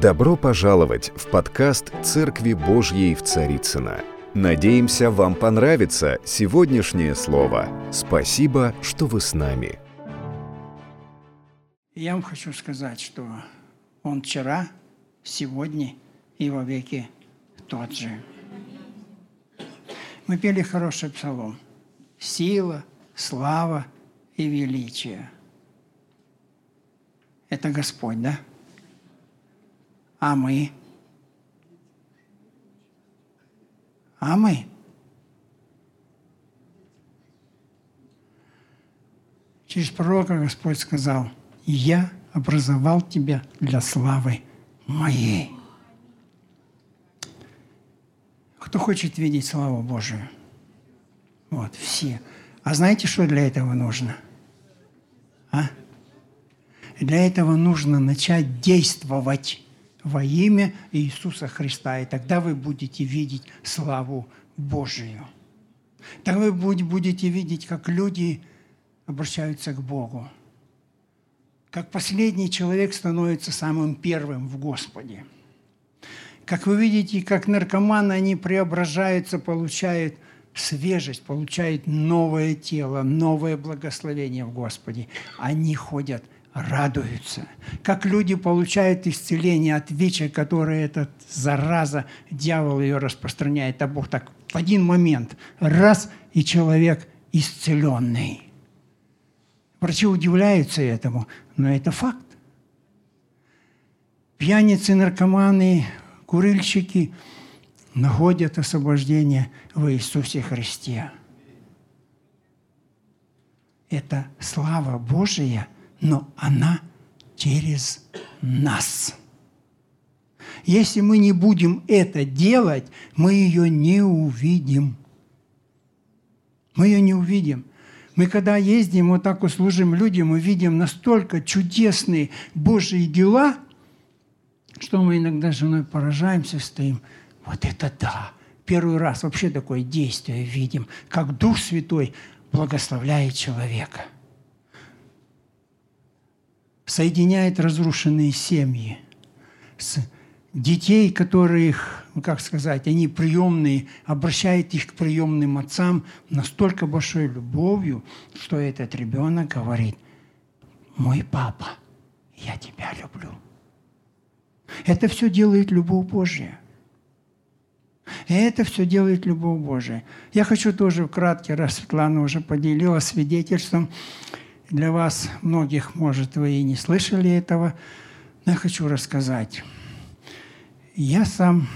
Добро пожаловать в подкаст «Церкви Божьей в Царицына. Надеемся, вам понравится сегодняшнее слово. Спасибо, что вы с нами. Я вам хочу сказать, что Он вчера, сегодня и во веки тот же. Мы пели хороший псалом. Сила, слава и величие. Это Господь, да? А мы? А мы? Через пророка Господь сказал, «Я образовал тебя для славы моей». Кто хочет видеть славу Божию? Вот, все. А знаете, что для этого нужно? А? Для этого нужно начать действовать во имя Иисуса Христа, и тогда вы будете видеть славу Божию. Тогда вы будете видеть, как люди обращаются к Богу, как последний человек становится самым первым в Господе. Как вы видите, как наркоманы, они преображаются, получают свежесть, получают новое тело, новое благословение в Господе. Они ходят – радуются. Как люди получают исцеление от ВИЧа, которое этот зараза, дьявол ее распространяет, а Бог так в один момент, раз, и человек исцеленный. Врачи удивляются этому, но это факт. Пьяницы, наркоманы, курильщики находят освобождение в Иисусе Христе. Это слава Божия – но она через нас. Если мы не будем это делать, мы ее не увидим. Мы ее не увидим. Мы когда ездим, вот так вот служим людям, мы видим настолько чудесные Божьи дела, что мы иногда с женой поражаемся, стоим. Вот это да! Первый раз вообще такое действие видим, как Дух Святой благословляет человека – соединяет разрушенные семьи с детей, которых, ну, как сказать, они приемные, обращает их к приемным отцам настолько большой любовью, что этот ребенок говорит, мой папа, я тебя люблю. Это все делает любовь Божья. Это все делает любовь Божия. Я хочу тоже вкратке, раз Светлана уже поделилась свидетельством, для вас, многих, может, вы и не слышали этого, но я хочу рассказать. Я сам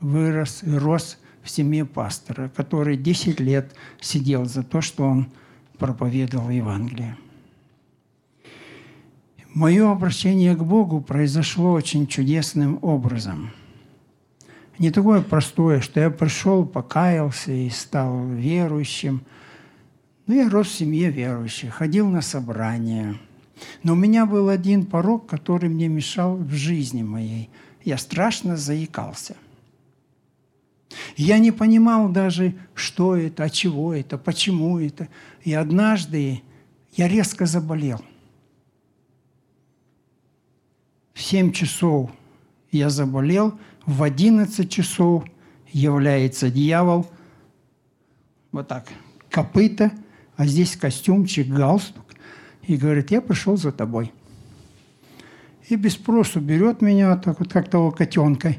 вырос и рос в семье пастора, который 10 лет сидел за то, что он проповедовал Евангелие. Мое обращение к Богу произошло очень чудесным образом. Не такое простое, что я пришел, покаялся и стал верующим – ну, я рос в семье верующих, ходил на собрания. Но у меня был один порог, который мне мешал в жизни моей. Я страшно заикался. Я не понимал даже, что это, от чего это, почему это. И однажды я резко заболел. В 7 часов я заболел, в 11 часов является дьявол, вот так, копыта – а здесь костюмчик, галстук, и говорит, я пришел за тобой. И без спросу берет меня так вот, как того котенка,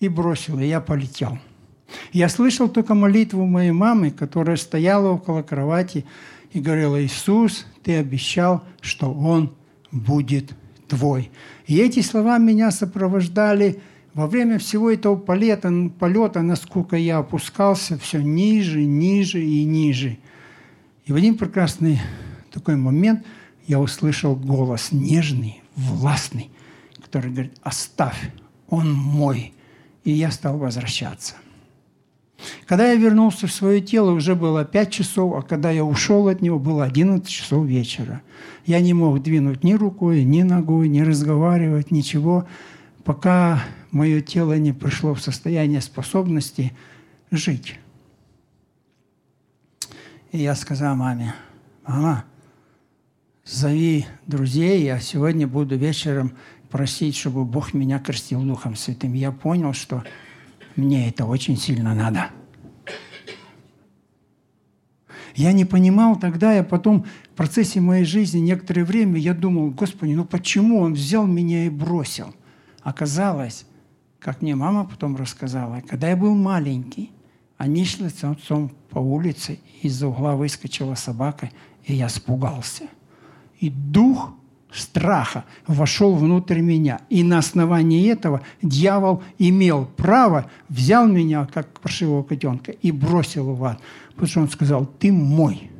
и бросил, и я полетел. Я слышал только молитву моей мамы, которая стояла около кровати и говорила, Иисус, ты обещал, что Он будет твой. И эти слова меня сопровождали – во время всего этого полета, полета, насколько я опускался, все ниже, ниже и ниже. И в один прекрасный такой момент я услышал голос нежный, властный, который говорит, оставь, он мой. И я стал возвращаться. Когда я вернулся в свое тело, уже было 5 часов, а когда я ушел от него, было 11 часов вечера. Я не мог двинуть ни рукой, ни ногой, ни разговаривать, ничего пока мое тело не пришло в состояние способности жить. И я сказал маме, мама, зови друзей, я сегодня буду вечером просить, чтобы Бог меня крестил Духом Святым. Я понял, что мне это очень сильно надо. Я не понимал тогда, я потом в процессе моей жизни некоторое время я думал, Господи, ну почему Он взял меня и бросил? Оказалось, как мне мама потом рассказала, когда я был маленький, они шли с отцом по улице, из-за угла выскочила собака, и я испугался. И дух страха вошел внутрь меня. И на основании этого дьявол имел право, взял меня, как паршивого котенка, и бросил в ад. Потому что он сказал, ты мой.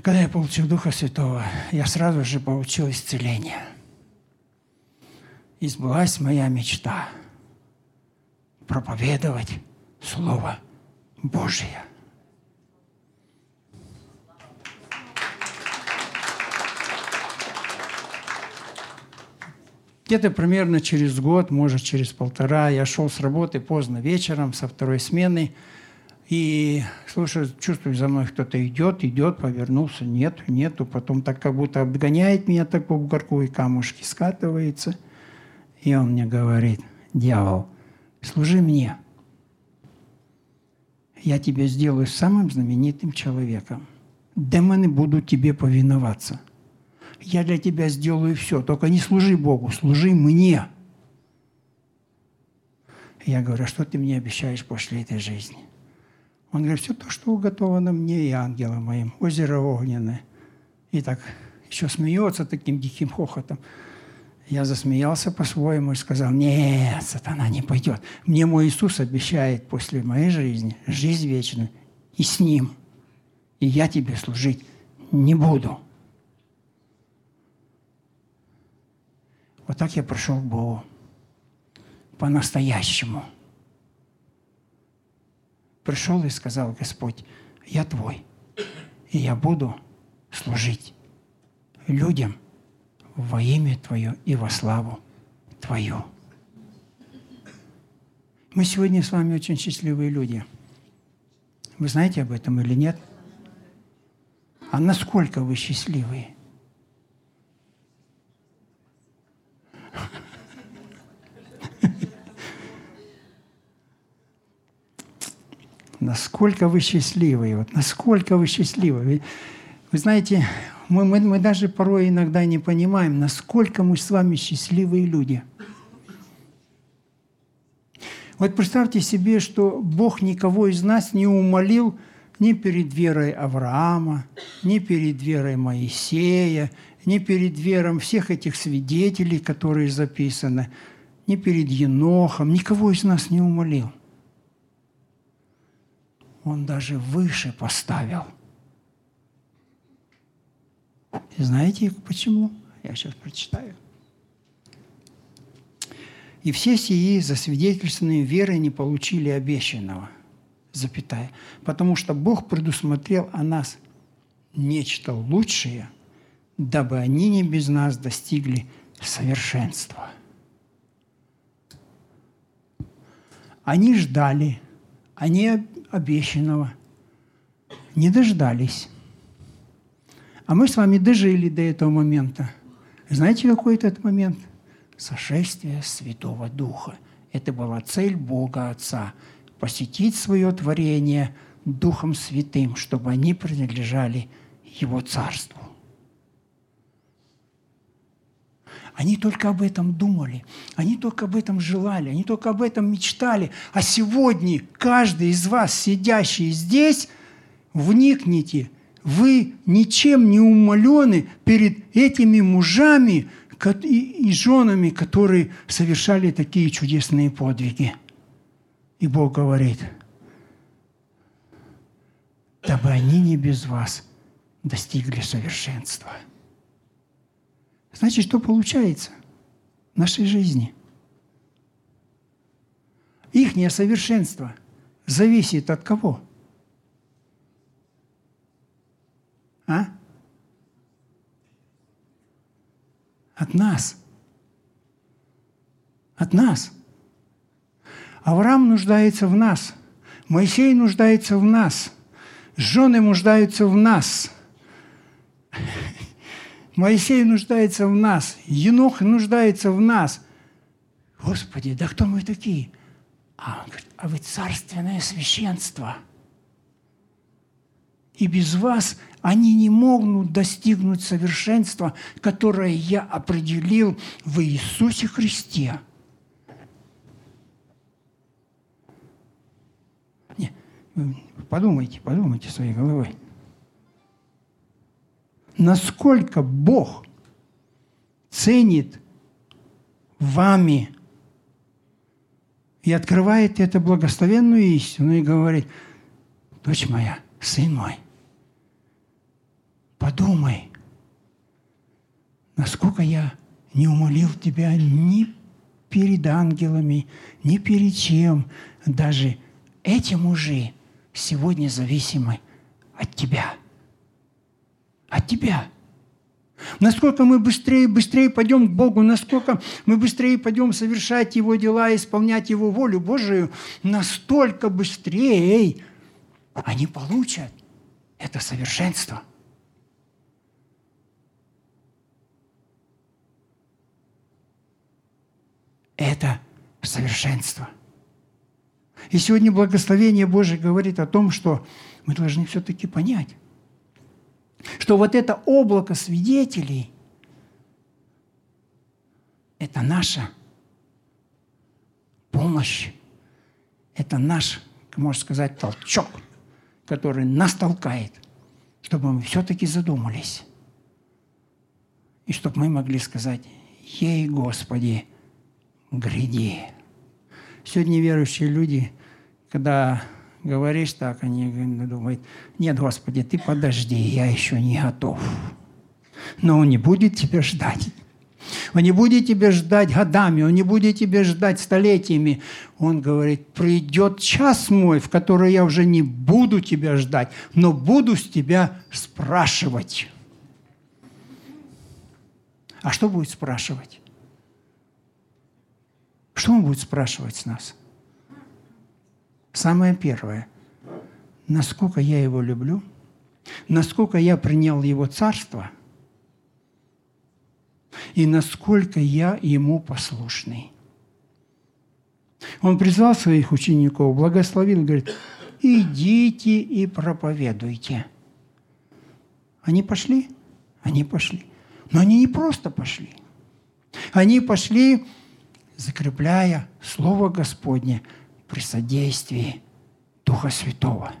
Когда я получил Духа Святого, я сразу же получил исцеление. И сбылась моя мечта проповедовать Слово Божие – Где-то примерно через год, может, через полтора, я шел с работы поздно вечером, со второй смены, и слушаю, чувствую, за мной кто-то идет, идет, повернулся, нет, нету, потом так как будто обгоняет меня так по бугорку, и камушки скатывается. И он мне говорит, дьявол, служи мне. Я тебя сделаю самым знаменитым человеком. Демоны будут тебе повиноваться – я для тебя сделаю все, только не служи Богу, служи мне. Я говорю, а что ты мне обещаешь после этой жизни? Он говорит, все то, что уготовано мне и ангелам моим, озеро огненное. И так еще смеется таким диким хохотом. Я засмеялся по-своему и сказал, нет, сатана не пойдет. Мне мой Иисус обещает после моей жизни жизнь вечную и с Ним. И я тебе служить не буду. Вот так я пришел к Богу. По-настоящему. Пришел и сказал, Господь, я Твой, и я буду служить людям во имя Твое и во славу Твою. Мы сегодня с вами очень счастливые люди. Вы знаете об этом или нет? А насколько вы счастливые? насколько вы счастливы, вот насколько вы счастливы. Вы, вы знаете, мы, мы, мы даже порой иногда не понимаем, насколько мы с вами счастливые люди. Вот представьте себе, что Бог никого из нас не умолил ни перед верой Авраама, ни перед верой Моисея, ни перед верой всех этих свидетелей, которые записаны, ни перед Енохом, никого из нас не умолил – он даже выше поставил. И знаете почему? Я сейчас прочитаю. «И все сии, засвидетельственные верой, не получили обещанного, запятая, потому что Бог предусмотрел о нас нечто лучшее, дабы они не без нас достигли совершенства». Они ждали, они обещанного не дождались. А мы с вами дожили до этого момента. Знаете, какой этот момент? Сошествие Святого Духа. Это была цель Бога Отца – посетить свое творение Духом Святым, чтобы они принадлежали Его Царству. Они только об этом думали, они только об этом желали, они только об этом мечтали. А сегодня каждый из вас, сидящий здесь, вникните, вы ничем не умолены перед этими мужами и женами, которые совершали такие чудесные подвиги. И Бог говорит, дабы они не без вас достигли совершенства. Значит, что получается в нашей жизни? Их несовершенство зависит от кого? А? От нас. От нас. Авраам нуждается в нас. Моисей нуждается в нас. Жены нуждаются в нас. Моисей нуждается в нас, Енох нуждается в нас. Господи, да кто мы такие? А он говорит, а вы царственное священство. И без вас они не могут достигнуть совершенства, которое я определил в Иисусе Христе. Не, подумайте, подумайте своей головой насколько Бог ценит вами и открывает эту благословенную истину и говорит, дочь моя, сын мой, подумай, насколько я не умолил тебя ни перед ангелами, ни перед чем. Даже эти мужи сегодня зависимы от тебя – от тебя. Насколько мы быстрее, быстрее пойдем к Богу, насколько мы быстрее пойдем совершать Его дела, исполнять Его волю Божию, настолько быстрее они получат это совершенство. Это совершенство. И сегодня благословение Божие говорит о том, что мы должны все-таки понять, что вот это облако свидетелей – это наша помощь, это наш, можно сказать, толчок, который нас толкает, чтобы мы все-таки задумались. И чтобы мы могли сказать, «Ей, Господи, гряди». Сегодня верующие люди, когда говоришь так, они думают, нет, Господи, ты подожди, я еще не готов. Но Он не будет тебя ждать. Он не будет тебя ждать годами, Он не будет тебя ждать столетиями. Он говорит, придет час мой, в который я уже не буду тебя ждать, но буду с тебя спрашивать. А что будет спрашивать? Что он будет спрашивать с нас? Самое первое. Насколько я его люблю, насколько я принял его царство и насколько я ему послушный. Он призвал своих учеников, благословил, говорит, идите и проповедуйте. Они пошли? Они пошли. Но они не просто пошли. Они пошли, закрепляя Слово Господне – при содействии Духа Святого.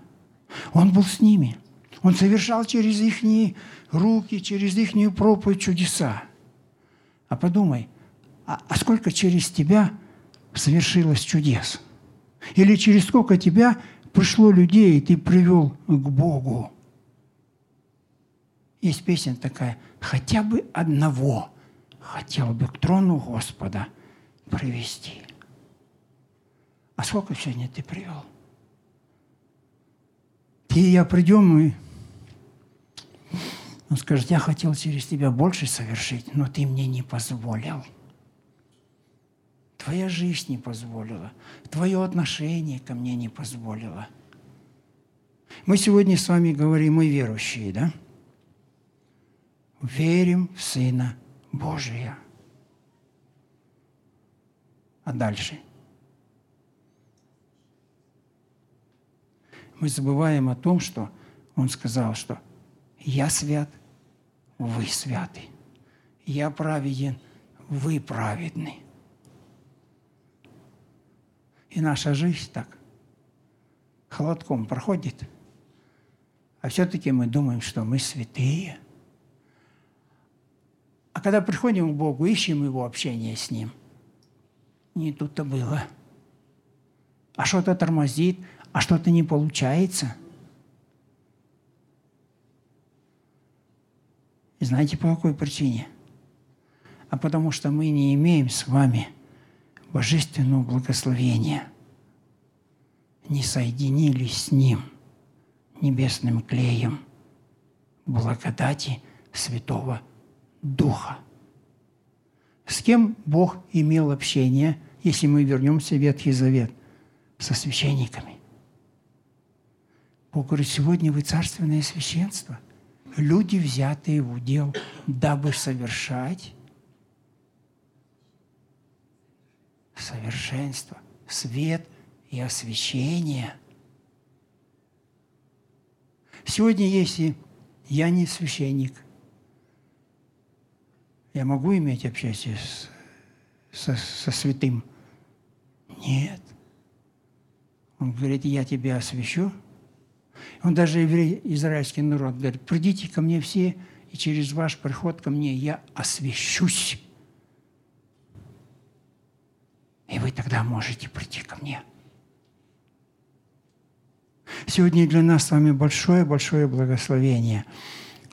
Он был с ними. Он совершал через их руки, через их проповедь чудеса. А подумай, а, а сколько через тебя совершилось чудес? Или через сколько тебя пришло людей, и ты привел к Богу? Есть песня такая, хотя бы одного хотел бы к трону Господа привести. А сколько сегодня ты привел? Ты и я придем, и он скажет, я хотел через тебя больше совершить, но ты мне не позволил. Твоя жизнь не позволила. Твое отношение ко мне не позволило. Мы сегодня с вами говорим, мы верующие, да? Верим в Сына Божия. А дальше – мы забываем о том, что Он сказал, что «Я свят, вы святы, я праведен, вы праведны». И наша жизнь так холодком проходит, а все-таки мы думаем, что мы святые. А когда приходим к Богу, ищем Его общение с Ним, не тут-то было. А что-то тормозит, а что-то не получается. И знаете, по какой причине? А потому что мы не имеем с вами божественного благословения, не соединились с Ним небесным клеем благодати Святого Духа. С кем Бог имел общение, если мы вернемся в Ветхий Завет? Со священниками. Бог говорит, сегодня вы царственное священство. люди, взятые в удел, дабы совершать совершенство, свет и освящение. Сегодня, если я не священник, я могу иметь общение с, со, со святым? Нет. Он говорит, я тебя освящу. Он даже еврей, израильский народ говорит, придите ко мне все, и через ваш приход ко мне я освящусь. И вы тогда можете прийти ко мне. Сегодня для нас с вами большое-большое благословение.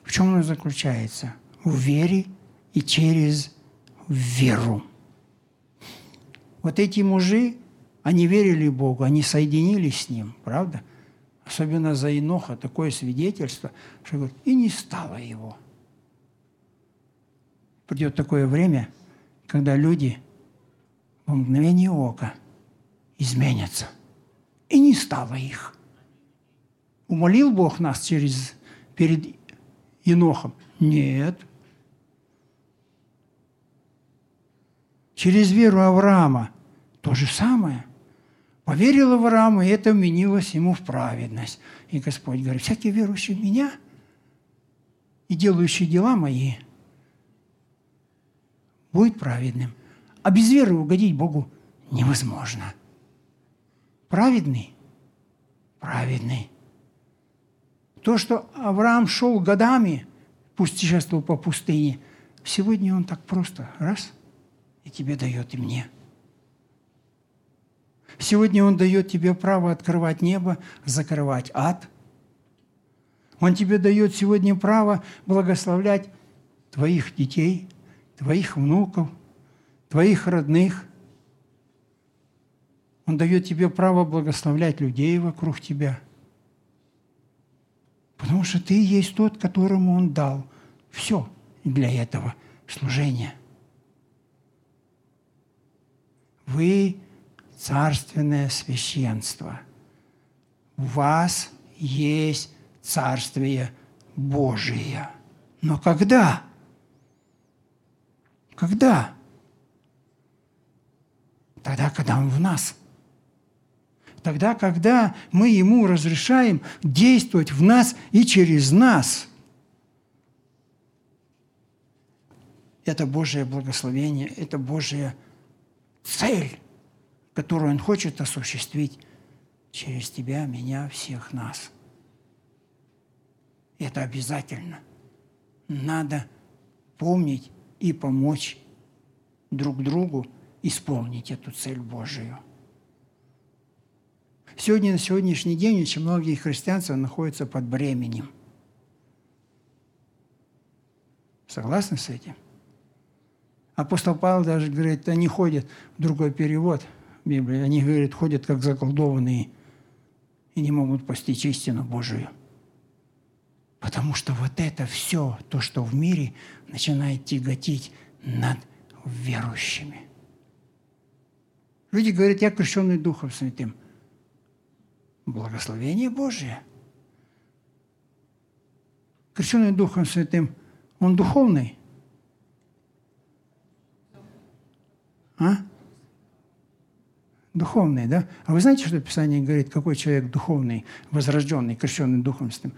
В чем оно заключается? В вере и через веру. Вот эти мужи, они верили Богу, они соединились с Ним, правда? Особенно за Иноха такое свидетельство, что говорит, и не стало его. Придет такое время, когда люди в мгновение ока изменятся. И не стало их. Умолил Бог нас через, перед Енохом? Нет. Через веру Авраама то же самое. Поверил Авраам, и это вменилось ему в праведность. И Господь говорит, всякий верующий в меня и делающий дела мои будет праведным. А без веры угодить Богу невозможно. Праведный? Праведный. То, что Авраам шел годами, путешествовал по пустыне, сегодня он так просто раз и тебе дает и мне. Сегодня он дает тебе право открывать небо, закрывать ад. Он тебе дает сегодня право благословлять твоих детей, твоих внуков, твоих родных. Он дает тебе право благословлять людей вокруг тебя – Потому что ты есть тот, которому Он дал все для этого служения. Вы царственное священство. У вас есть Царствие Божие. Но когда? Когда? Тогда, когда Он в нас – Тогда, когда мы Ему разрешаем действовать в нас и через нас. Это Божье благословение, это Божья цель, которую Он хочет осуществить через тебя, меня, всех нас. Это обязательно. Надо помнить и помочь друг другу исполнить эту цель Божию – Сегодня, на сегодняшний день очень многие христианцы находятся под бременем. Согласны с этим? Апостол Павел даже говорит, они ходят, другой перевод Библии, они, говорят, ходят как заколдованные и не могут постичь истину Божию. Потому что вот это все, то, что в мире, начинает тяготить над верующими. Люди говорят, я крещенный Духом Святым – благословение Божие. Крещенный Духом Святым, он духовный. А? Духовный, да? А вы знаете, что Писание говорит, какой человек духовный, возрожденный, крещенный Духом Святым?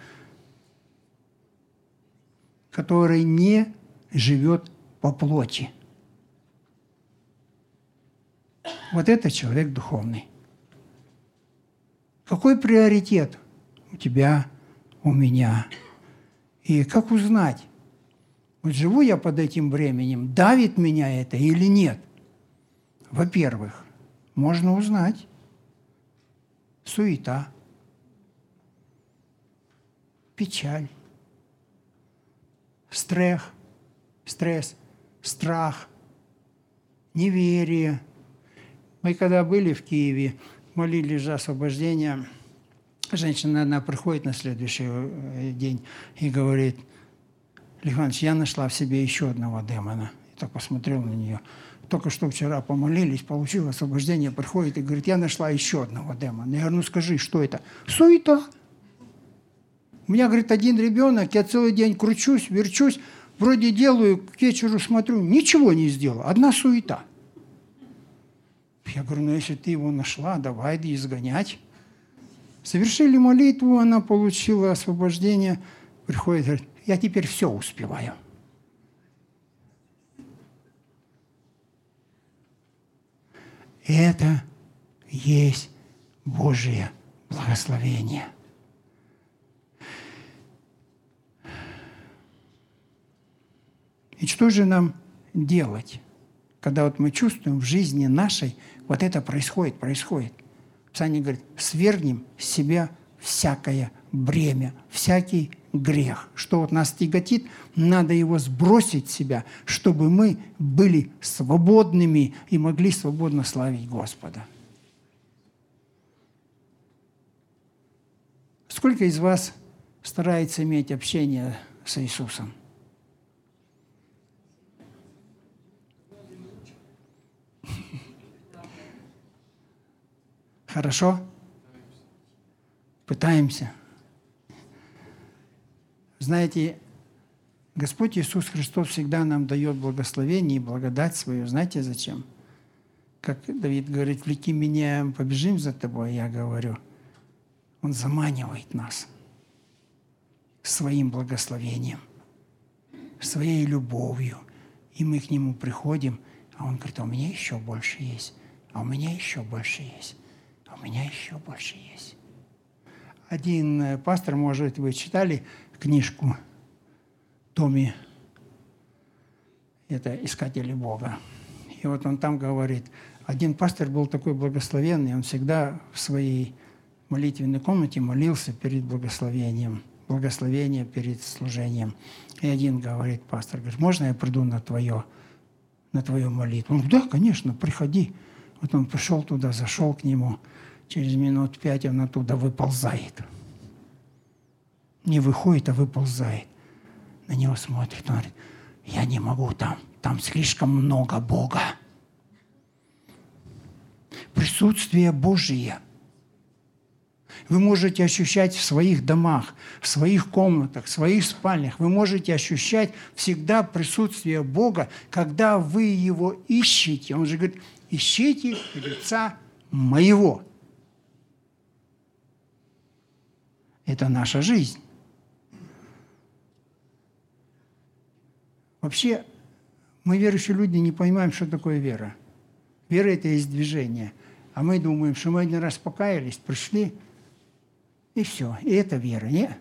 Который не живет по плоти. Вот это человек духовный. Какой приоритет у тебя, у меня? И как узнать, вот живу я под этим временем, давит меня это или нет? Во-первых, можно узнать суета, печаль, стресс, стресс, страх, неверие. Мы когда были в Киеве, молились за освобождение. Женщина одна приходит на следующий э, день и говорит, Лиханович, я нашла в себе еще одного демона. И так посмотрел на нее. Только что вчера помолились, получил освобождение, приходит и говорит, я нашла еще одного демона. Я говорю, ну скажи, что это? Суета. У меня, говорит, один ребенок, я целый день кручусь, верчусь, вроде делаю, к вечеру смотрю, ничего не сделал, одна суета. Я говорю, ну если ты его нашла, давай да изгонять. Совершили молитву, она получила освобождение, приходит, говорит, я теперь все успеваю. Это есть Божие благословение. И что же нам делать, когда вот мы чувствуем в жизни нашей, вот это происходит, происходит. Писание говорит, свергнем с себя всякое бремя, всякий грех. Что вот нас тяготит, надо его сбросить с себя, чтобы мы были свободными и могли свободно славить Господа. Сколько из вас старается иметь общение с Иисусом? Хорошо? Пытаемся. Знаете, Господь Иисус Христос всегда нам дает благословение и благодать свою. Знаете зачем? Как Давид говорит, влеки меня, побежим за тобой, я говорю. Он заманивает нас своим благословением, своей любовью. И мы к Нему приходим, а Он говорит, а у меня еще больше есть, а у меня еще больше есть, а у меня еще больше есть. Один э, пастор, может, вы читали, книжку Томи, это «Искатели Бога». И вот он там говорит, один пастор был такой благословенный, он всегда в своей молитвенной комнате молился перед благословением, благословение перед служением. И один говорит, пастор, говорит, можно я приду на твое, на твою молитву? Он говорит, да, конечно, приходи. Вот он пришел туда, зашел к нему, через минут пять он оттуда выползает – не выходит, а выползает. На него смотрит, он говорит, я не могу там, там слишком много Бога. Присутствие Божие. Вы можете ощущать в своих домах, в своих комнатах, в своих спальнях. Вы можете ощущать всегда присутствие Бога, когда вы Его ищете. Он же говорит, ищите лица моего. Это наша жизнь. Вообще, мы, верующие люди, не понимаем, что такое вера. Вера – это есть движение. А мы думаем, что мы один раз покаялись, пришли, и все. И это вера. Нет.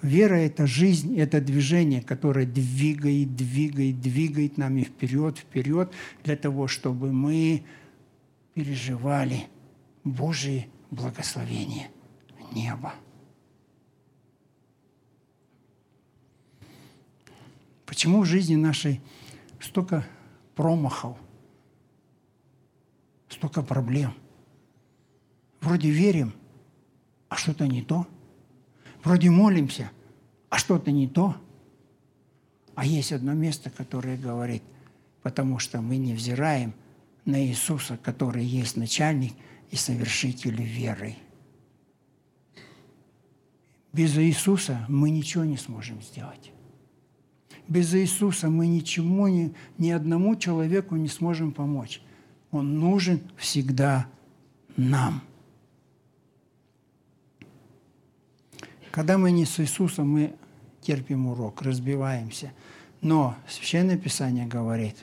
Вера – это жизнь, это движение, которое двигает, двигает, двигает нами вперед, вперед, для того, чтобы мы переживали Божие благословение неба. Почему в жизни нашей столько промахов, столько проблем? Вроде верим, а что-то не то. Вроде молимся, а что-то не то. А есть одно место, которое говорит, потому что мы не взираем на Иисуса, который есть начальник и совершитель веры. Без Иисуса мы ничего не сможем сделать. Без Иисуса мы ничему, ни, ни одному человеку не сможем помочь. Он нужен всегда нам. Когда мы не с Иисусом, мы терпим урок, разбиваемся. Но Священное Писание говорит,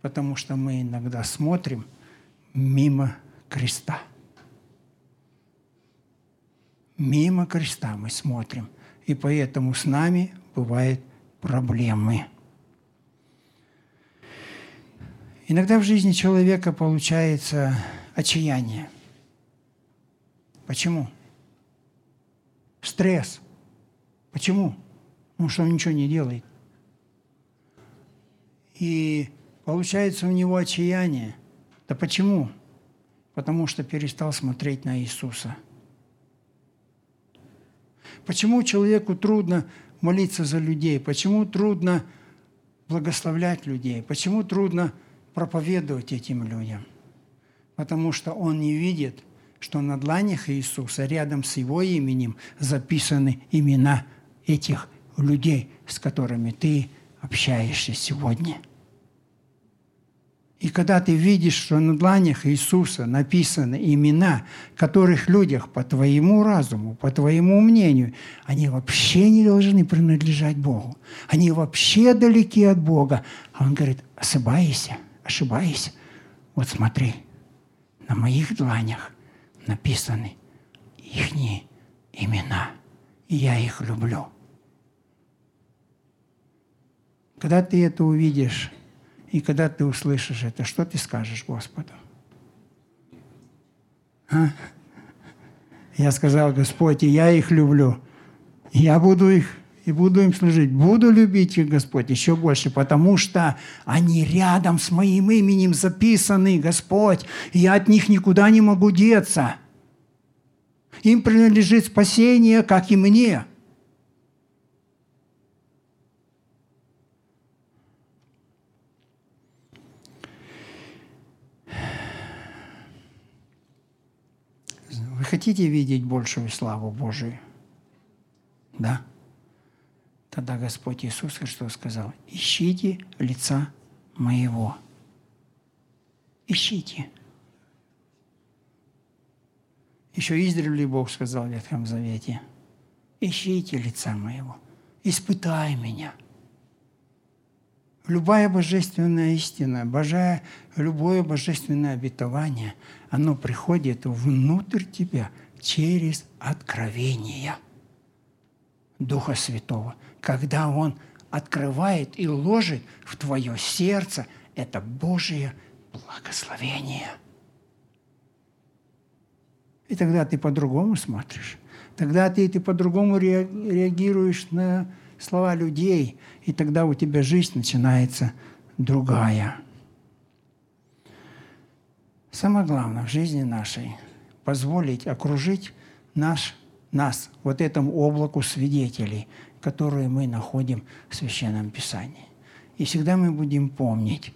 потому что мы иногда смотрим мимо креста. Мимо креста мы смотрим. И поэтому с нами бывает проблемы. Иногда в жизни человека получается отчаяние. Почему? Стресс. Почему? Потому что он ничего не делает. И получается у него отчаяние. Да почему? Потому что перестал смотреть на Иисуса. Почему человеку трудно молиться за людей, почему трудно благословлять людей, почему трудно проповедовать этим людям. Потому что он не видит что на дланях Иисуса рядом с Его именем записаны имена этих людей, с которыми ты общаешься сегодня. И когда ты видишь, что на дланях Иисуса написаны имена, которых людях по твоему разуму, по твоему мнению, они вообще не должны принадлежать Богу. Они вообще далеки от Бога. А он говорит, ошибайся, ошибайся. Вот смотри, на моих дланях написаны их имена, и я их люблю. Когда ты это увидишь, и когда ты услышишь это, что ты скажешь Господу? А? Я сказал, Господь, и я их люблю. Я буду их и буду им служить. Буду любить их, Господь, еще больше, потому что они рядом с моим именем записаны, Господь, и я от них никуда не могу деться. Им принадлежит спасение, как и мне. Вы хотите видеть большую славу Божию? Да? Тогда Господь Иисус Христос сказал, ищите лица моего. Ищите. Еще издревле Бог сказал в Ветхом Завете, ищите лица моего, испытай меня. Любая божественная истина, божая, любое божественное обетование, оно приходит внутрь тебя через откровение Духа Святого – когда Он открывает и ложит в твое сердце это Божие благословение. И тогда ты по-другому смотришь. Тогда ты, ты по-другому реагируешь на слова людей, и тогда у тебя жизнь начинается другая. Самое главное в жизни нашей – позволить окружить наш, нас вот этому облаку свидетелей – которые мы находим в Священном Писании. И всегда мы будем помнить,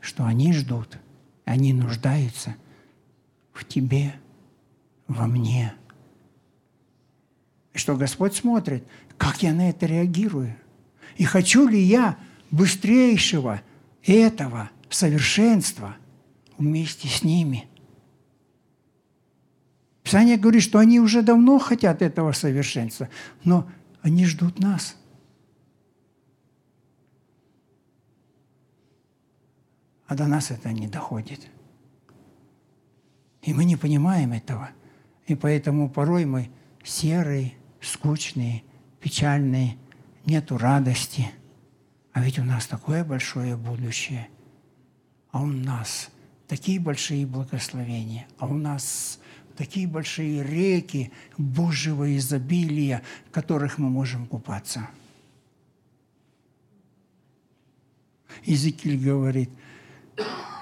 что они ждут, они нуждаются в тебе, во мне. И что Господь смотрит, как я на это реагирую. И хочу ли я быстрейшего этого совершенства вместе с ними. Писание говорит, что они уже давно хотят этого совершенства, но они ждут нас. А до нас это не доходит. И мы не понимаем этого. И поэтому порой мы серые, скучные, печальные, нету радости. А ведь у нас такое большое будущее. А у нас такие большие благословения. А у нас такие большие реки Божьего изобилия, в которых мы можем купаться. Иезекииль говорит,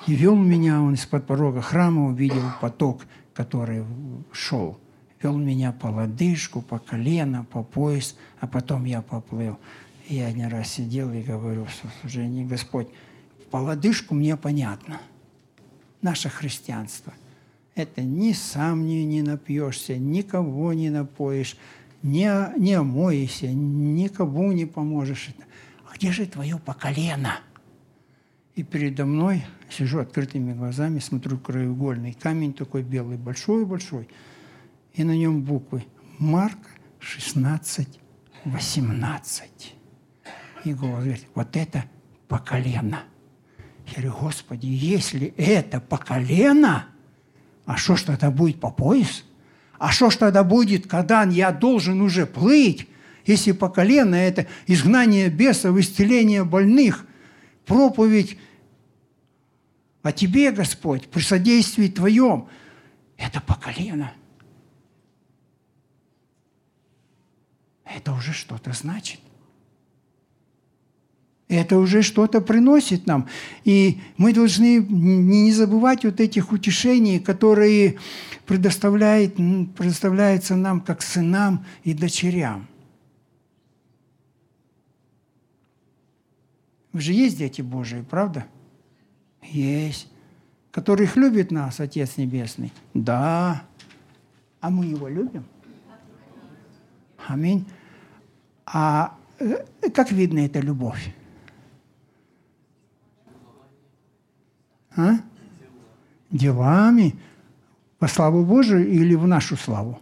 и вел меня он из-под порога храма, увидел поток, который шел. Вел меня по лодыжку, по колено, по пояс, а потом я поплыл. Я один раз сидел и говорю в служении, Господь, по лодыжку мне понятно. Наше христианство – это ни сам не, не напьешься, никого не напоишь, не, не омоешься, никому не поможешь. А где же твое поколено? И передо мной сижу открытыми глазами, смотрю краеугольный камень такой белый, большой-большой, и на нем буквы Марк 16, 18. И говорит, вот это поколено. Я говорю, Господи, если это поколено, а что ж тогда будет по пояс? А что ж тогда будет, когда я должен уже плыть, если по колено это изгнание бесов, исцеление больных, проповедь о Тебе, Господь, при содействии Твоем, это по колено. Это уже что-то значит. Это уже что-то приносит нам. И мы должны не забывать вот этих утешений, которые предоставляет, предоставляются нам как сынам и дочерям. Вы же есть дети Божии, правда? Есть. Которых любит нас Отец Небесный. Да. А мы его любим. Аминь. А э, как видно эта любовь? А? Делами во славу Божию или в нашу славу?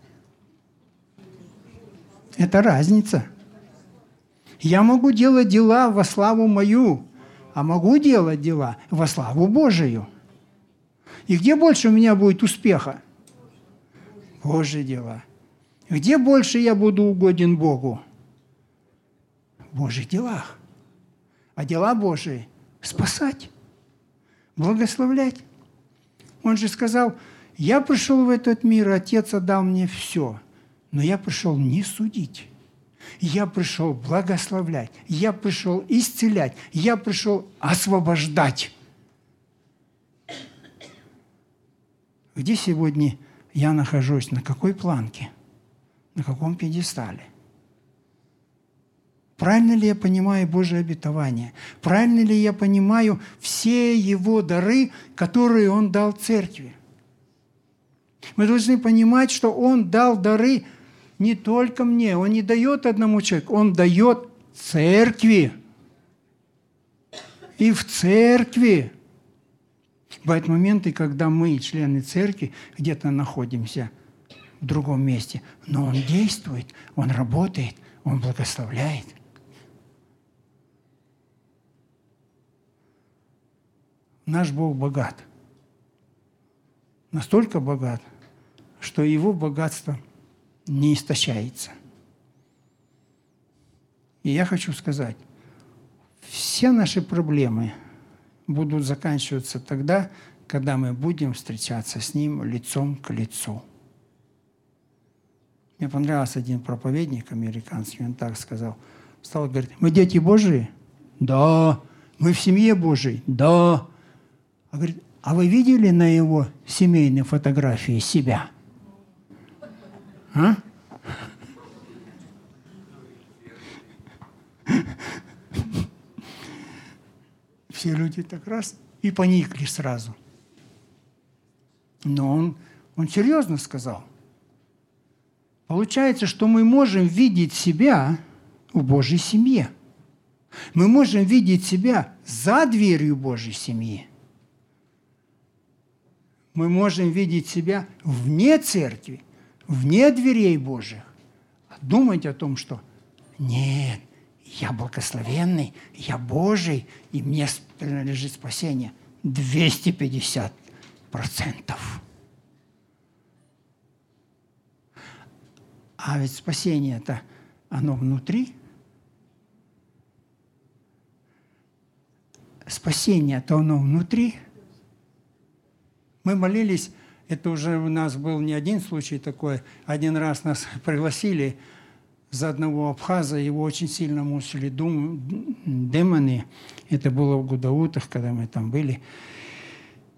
Это разница. Я могу делать дела во славу мою, а могу делать дела во славу Божию. И где больше у меня будет успеха? Божьи дела. Где больше я буду угоден Богу? Божьих делах. А дела Божии – спасать, благословлять. Он же сказал, я пришел в этот мир, Отец отдал мне все, но я пришел не судить. Я пришел благословлять, я пришел исцелять, я пришел освобождать. Где сегодня я нахожусь, на какой планке, на каком пьедестале? Правильно ли я понимаю Божие обетование? Правильно ли я понимаю все Его дары, которые Он дал церкви? Мы должны понимать, что Он дал дары не только мне, Он не дает одному человеку, Он дает церкви. И в церкви Бывают моменты, когда мы, члены церкви, где-то находимся в другом месте, но Он действует, Он работает, Он благословляет. Наш Бог богат. Настолько богат, что Его богатство не истощается. И я хочу сказать, все наши проблемы – будут заканчиваться тогда, когда мы будем встречаться с Ним лицом к лицу. Мне понравился один проповедник американский, он так сказал. Стал говорить, мы дети Божии? Да. Мы в семье Божией? Да. А говорит, а вы видели на его семейной фотографии себя? А? все люди так раз и поникли сразу. Но он, он серьезно сказал. Получается, что мы можем видеть себя в Божьей семье. Мы можем видеть себя за дверью Божьей семьи. Мы можем видеть себя вне церкви, вне дверей Божьих. Думать о том, что нет, я благословенный, я Божий, и мне принадлежит спасение. 250 процентов. А ведь спасение это оно внутри. Спасение это оно внутри. Мы молились, это уже у нас был не один случай такой. Один раз нас пригласили за одного абхаза, его очень сильно мучили дум, демоны. Это было в Гудаутах, когда мы там были.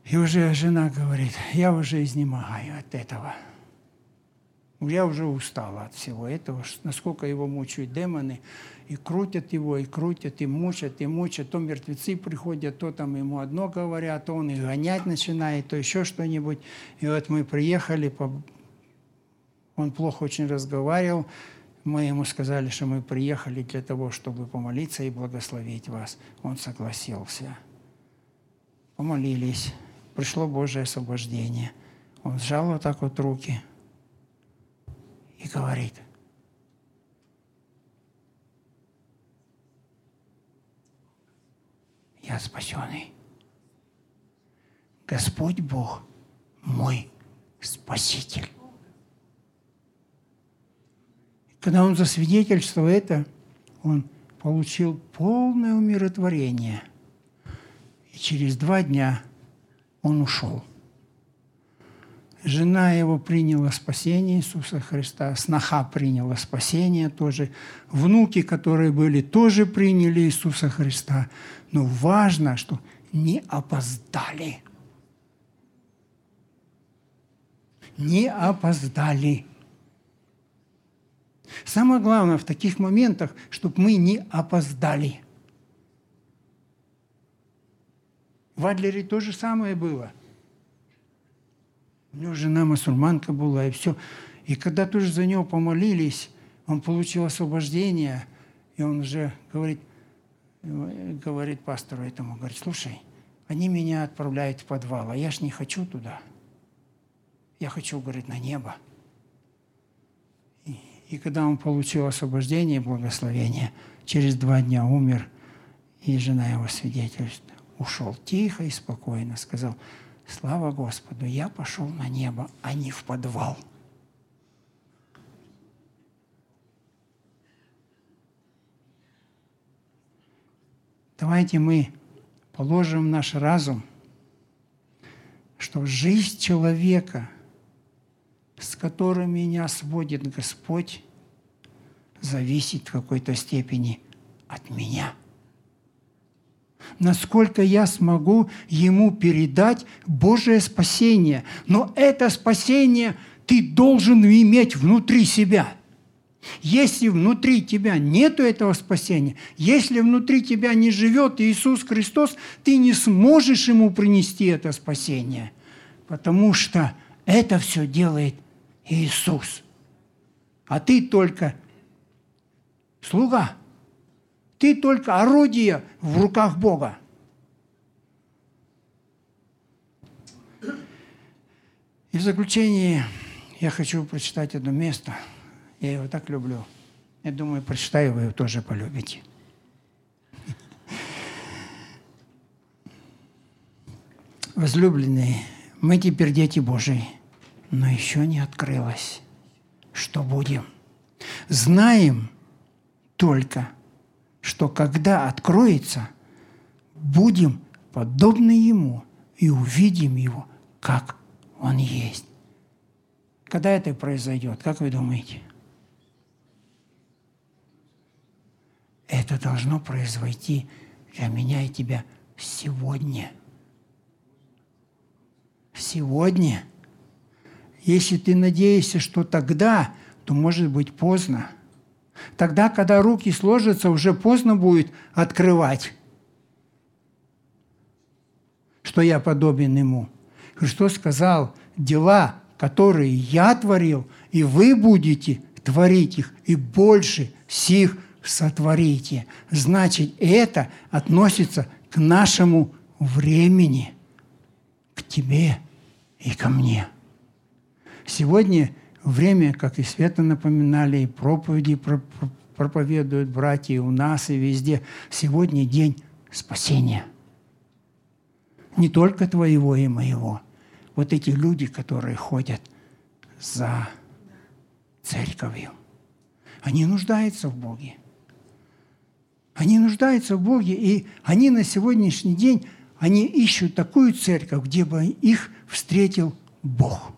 И уже жена говорит, я уже изнемогаю от этого. Я уже устала от всего этого, насколько его мучают демоны, и крутят его, и крутят, и мучат, и мучат. То мертвецы приходят, то там ему одно говорят, то он их гонять начинает, то еще что-нибудь. И вот мы приехали, он плохо очень разговаривал, мы ему сказали, что мы приехали для того, чтобы помолиться и благословить вас. Он согласился. Помолились. Пришло Божье освобождение. Он сжал вот так вот руки и говорит, я спасенный. Господь Бог мой Спаситель. Когда он засвидетельствовал это, он получил полное умиротворение. И через два дня он ушел. Жена его приняла спасение Иисуса Христа, сноха приняла спасение тоже, внуки, которые были, тоже приняли Иисуса Христа. Но важно, что не опоздали. Не опоздали. Самое главное в таких моментах, чтобы мы не опоздали. В Адлере то же самое было. У него жена мусульманка была, и все. И когда тоже за него помолились, он получил освобождение, и он уже говорит, говорит пастору этому, говорит, слушай, они меня отправляют в подвал, а я ж не хочу туда. Я хочу, говорит, на небо. И, и когда он получил освобождение и благословение, через два дня умер, и жена его свидетельствует, ушел тихо и спокойно, сказал, слава Господу, я пошел на небо, а не в подвал. Давайте мы положим наш разум, что жизнь человека, с которым меня сводит Господь, зависит в какой-то степени от меня. Насколько я смогу ему передать Божие спасение. Но это спасение ты должен иметь внутри себя – если внутри тебя нет этого спасения, если внутри тебя не живет Иисус Христос, ты не сможешь ему принести это спасение, потому что это все делает Иисус. А ты только слуга, ты только орудие в руках Бога. И в заключение я хочу прочитать одно место – я его так люблю. Я думаю, прочитаю, вы его тоже полюбите. Возлюбленные, мы теперь дети Божии, но еще не открылось, что будем. Знаем только, что когда откроется, будем подобны Ему и увидим Его, как Он есть. Когда это произойдет, как вы думаете? Это должно произойти для меня и тебя сегодня. Сегодня. Если ты надеешься, что тогда, то может быть поздно. Тогда, когда руки сложатся, уже поздно будет открывать, что я подобен Ему. Христос сказал, дела, которые я творил, и вы будете творить их, и больше сих – сотворите. Значит, это относится к нашему времени, к тебе и ко мне. Сегодня время, как и Света напоминали, и проповеди проповедуют братья и у нас, и везде. Сегодня день спасения. Не только твоего и моего. Вот эти люди, которые ходят за церковью, они нуждаются в Боге. Они нуждаются в Боге, и они на сегодняшний день, они ищут такую церковь, где бы их встретил Бог.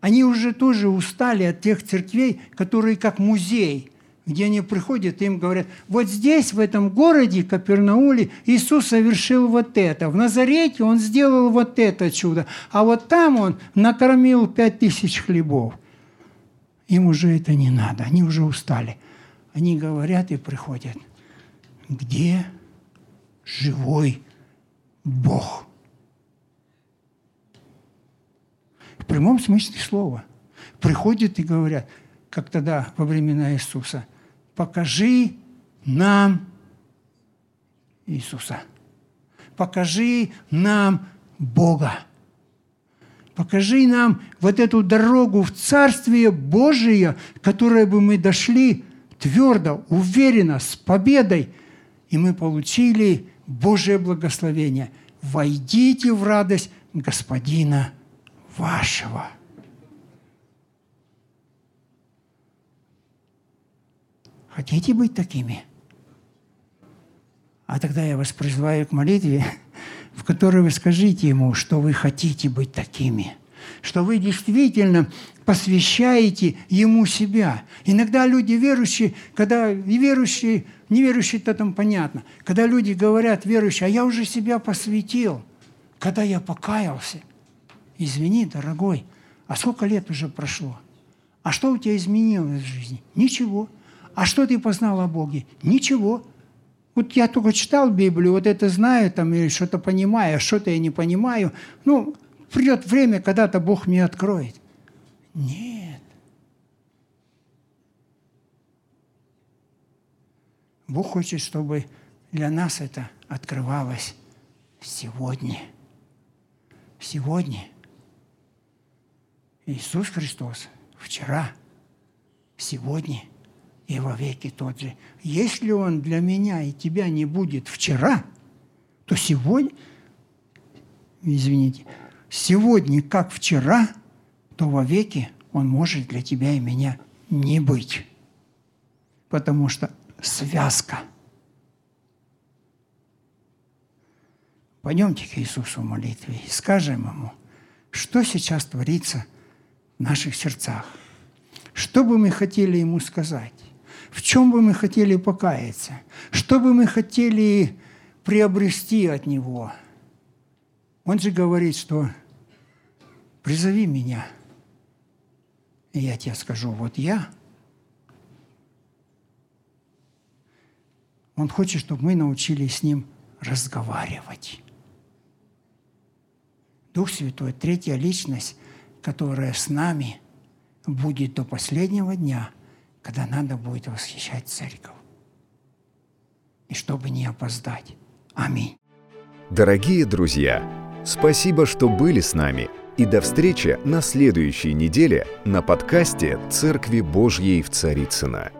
Они уже тоже устали от тех церквей, которые как музей, где они приходят и им говорят, вот здесь, в этом городе, Капернауле, Иисус совершил вот это. В Назарете Он сделал вот это чудо. А вот там Он накормил пять тысяч хлебов. Им уже это не надо, они уже устали – они говорят и приходят, где живой Бог? В прямом смысле слова. Приходят и говорят, как тогда во времена Иисуса, покажи нам Иисуса. Покажи нам Бога. Покажи нам вот эту дорогу в Царствие Божие, которое бы мы дошли твердо, уверенно, с победой. И мы получили Божие благословение. Войдите в радость Господина вашего. Хотите быть такими? А тогда я вас призываю к молитве, в которой вы скажите Ему, что вы хотите быть такими – что вы действительно посвящаете Ему себя. Иногда люди верующие, когда и верующие, неверующие-то там понятно, когда люди говорят верующие, а я уже себя посвятил, когда я покаялся. Извини, дорогой, а сколько лет уже прошло? А что у тебя изменилось в жизни? Ничего. А что ты познал о Боге? Ничего. Вот я только читал Библию, вот это знаю, там, или что-то понимаю, а что-то я не понимаю. Ну, придет время, когда-то Бог мне откроет. Нет. Бог хочет, чтобы для нас это открывалось сегодня. Сегодня. Иисус Христос вчера, сегодня и во веки тот же. Если Он для меня и тебя не будет вчера, то сегодня, извините, сегодня как вчера, то во веки Он может для тебя и меня не быть. Потому что связка. Пойдемте к Иисусу в молитве и скажем Ему, что сейчас творится наших сердцах. Что бы мы хотели Ему сказать? В чем бы мы хотели покаяться? Что бы мы хотели приобрести от Него? Он же говорит, что призови меня, и я тебе скажу, вот я – Он хочет, чтобы мы научились с Ним разговаривать. Дух Святой, третья личность, которая с нами будет до последнего дня, когда надо будет восхищать церковь. И чтобы не опоздать. Аминь. Дорогие друзья, спасибо, что были с нами. И до встречи на следующей неделе на подкасте «Церкви Божьей в Царицына.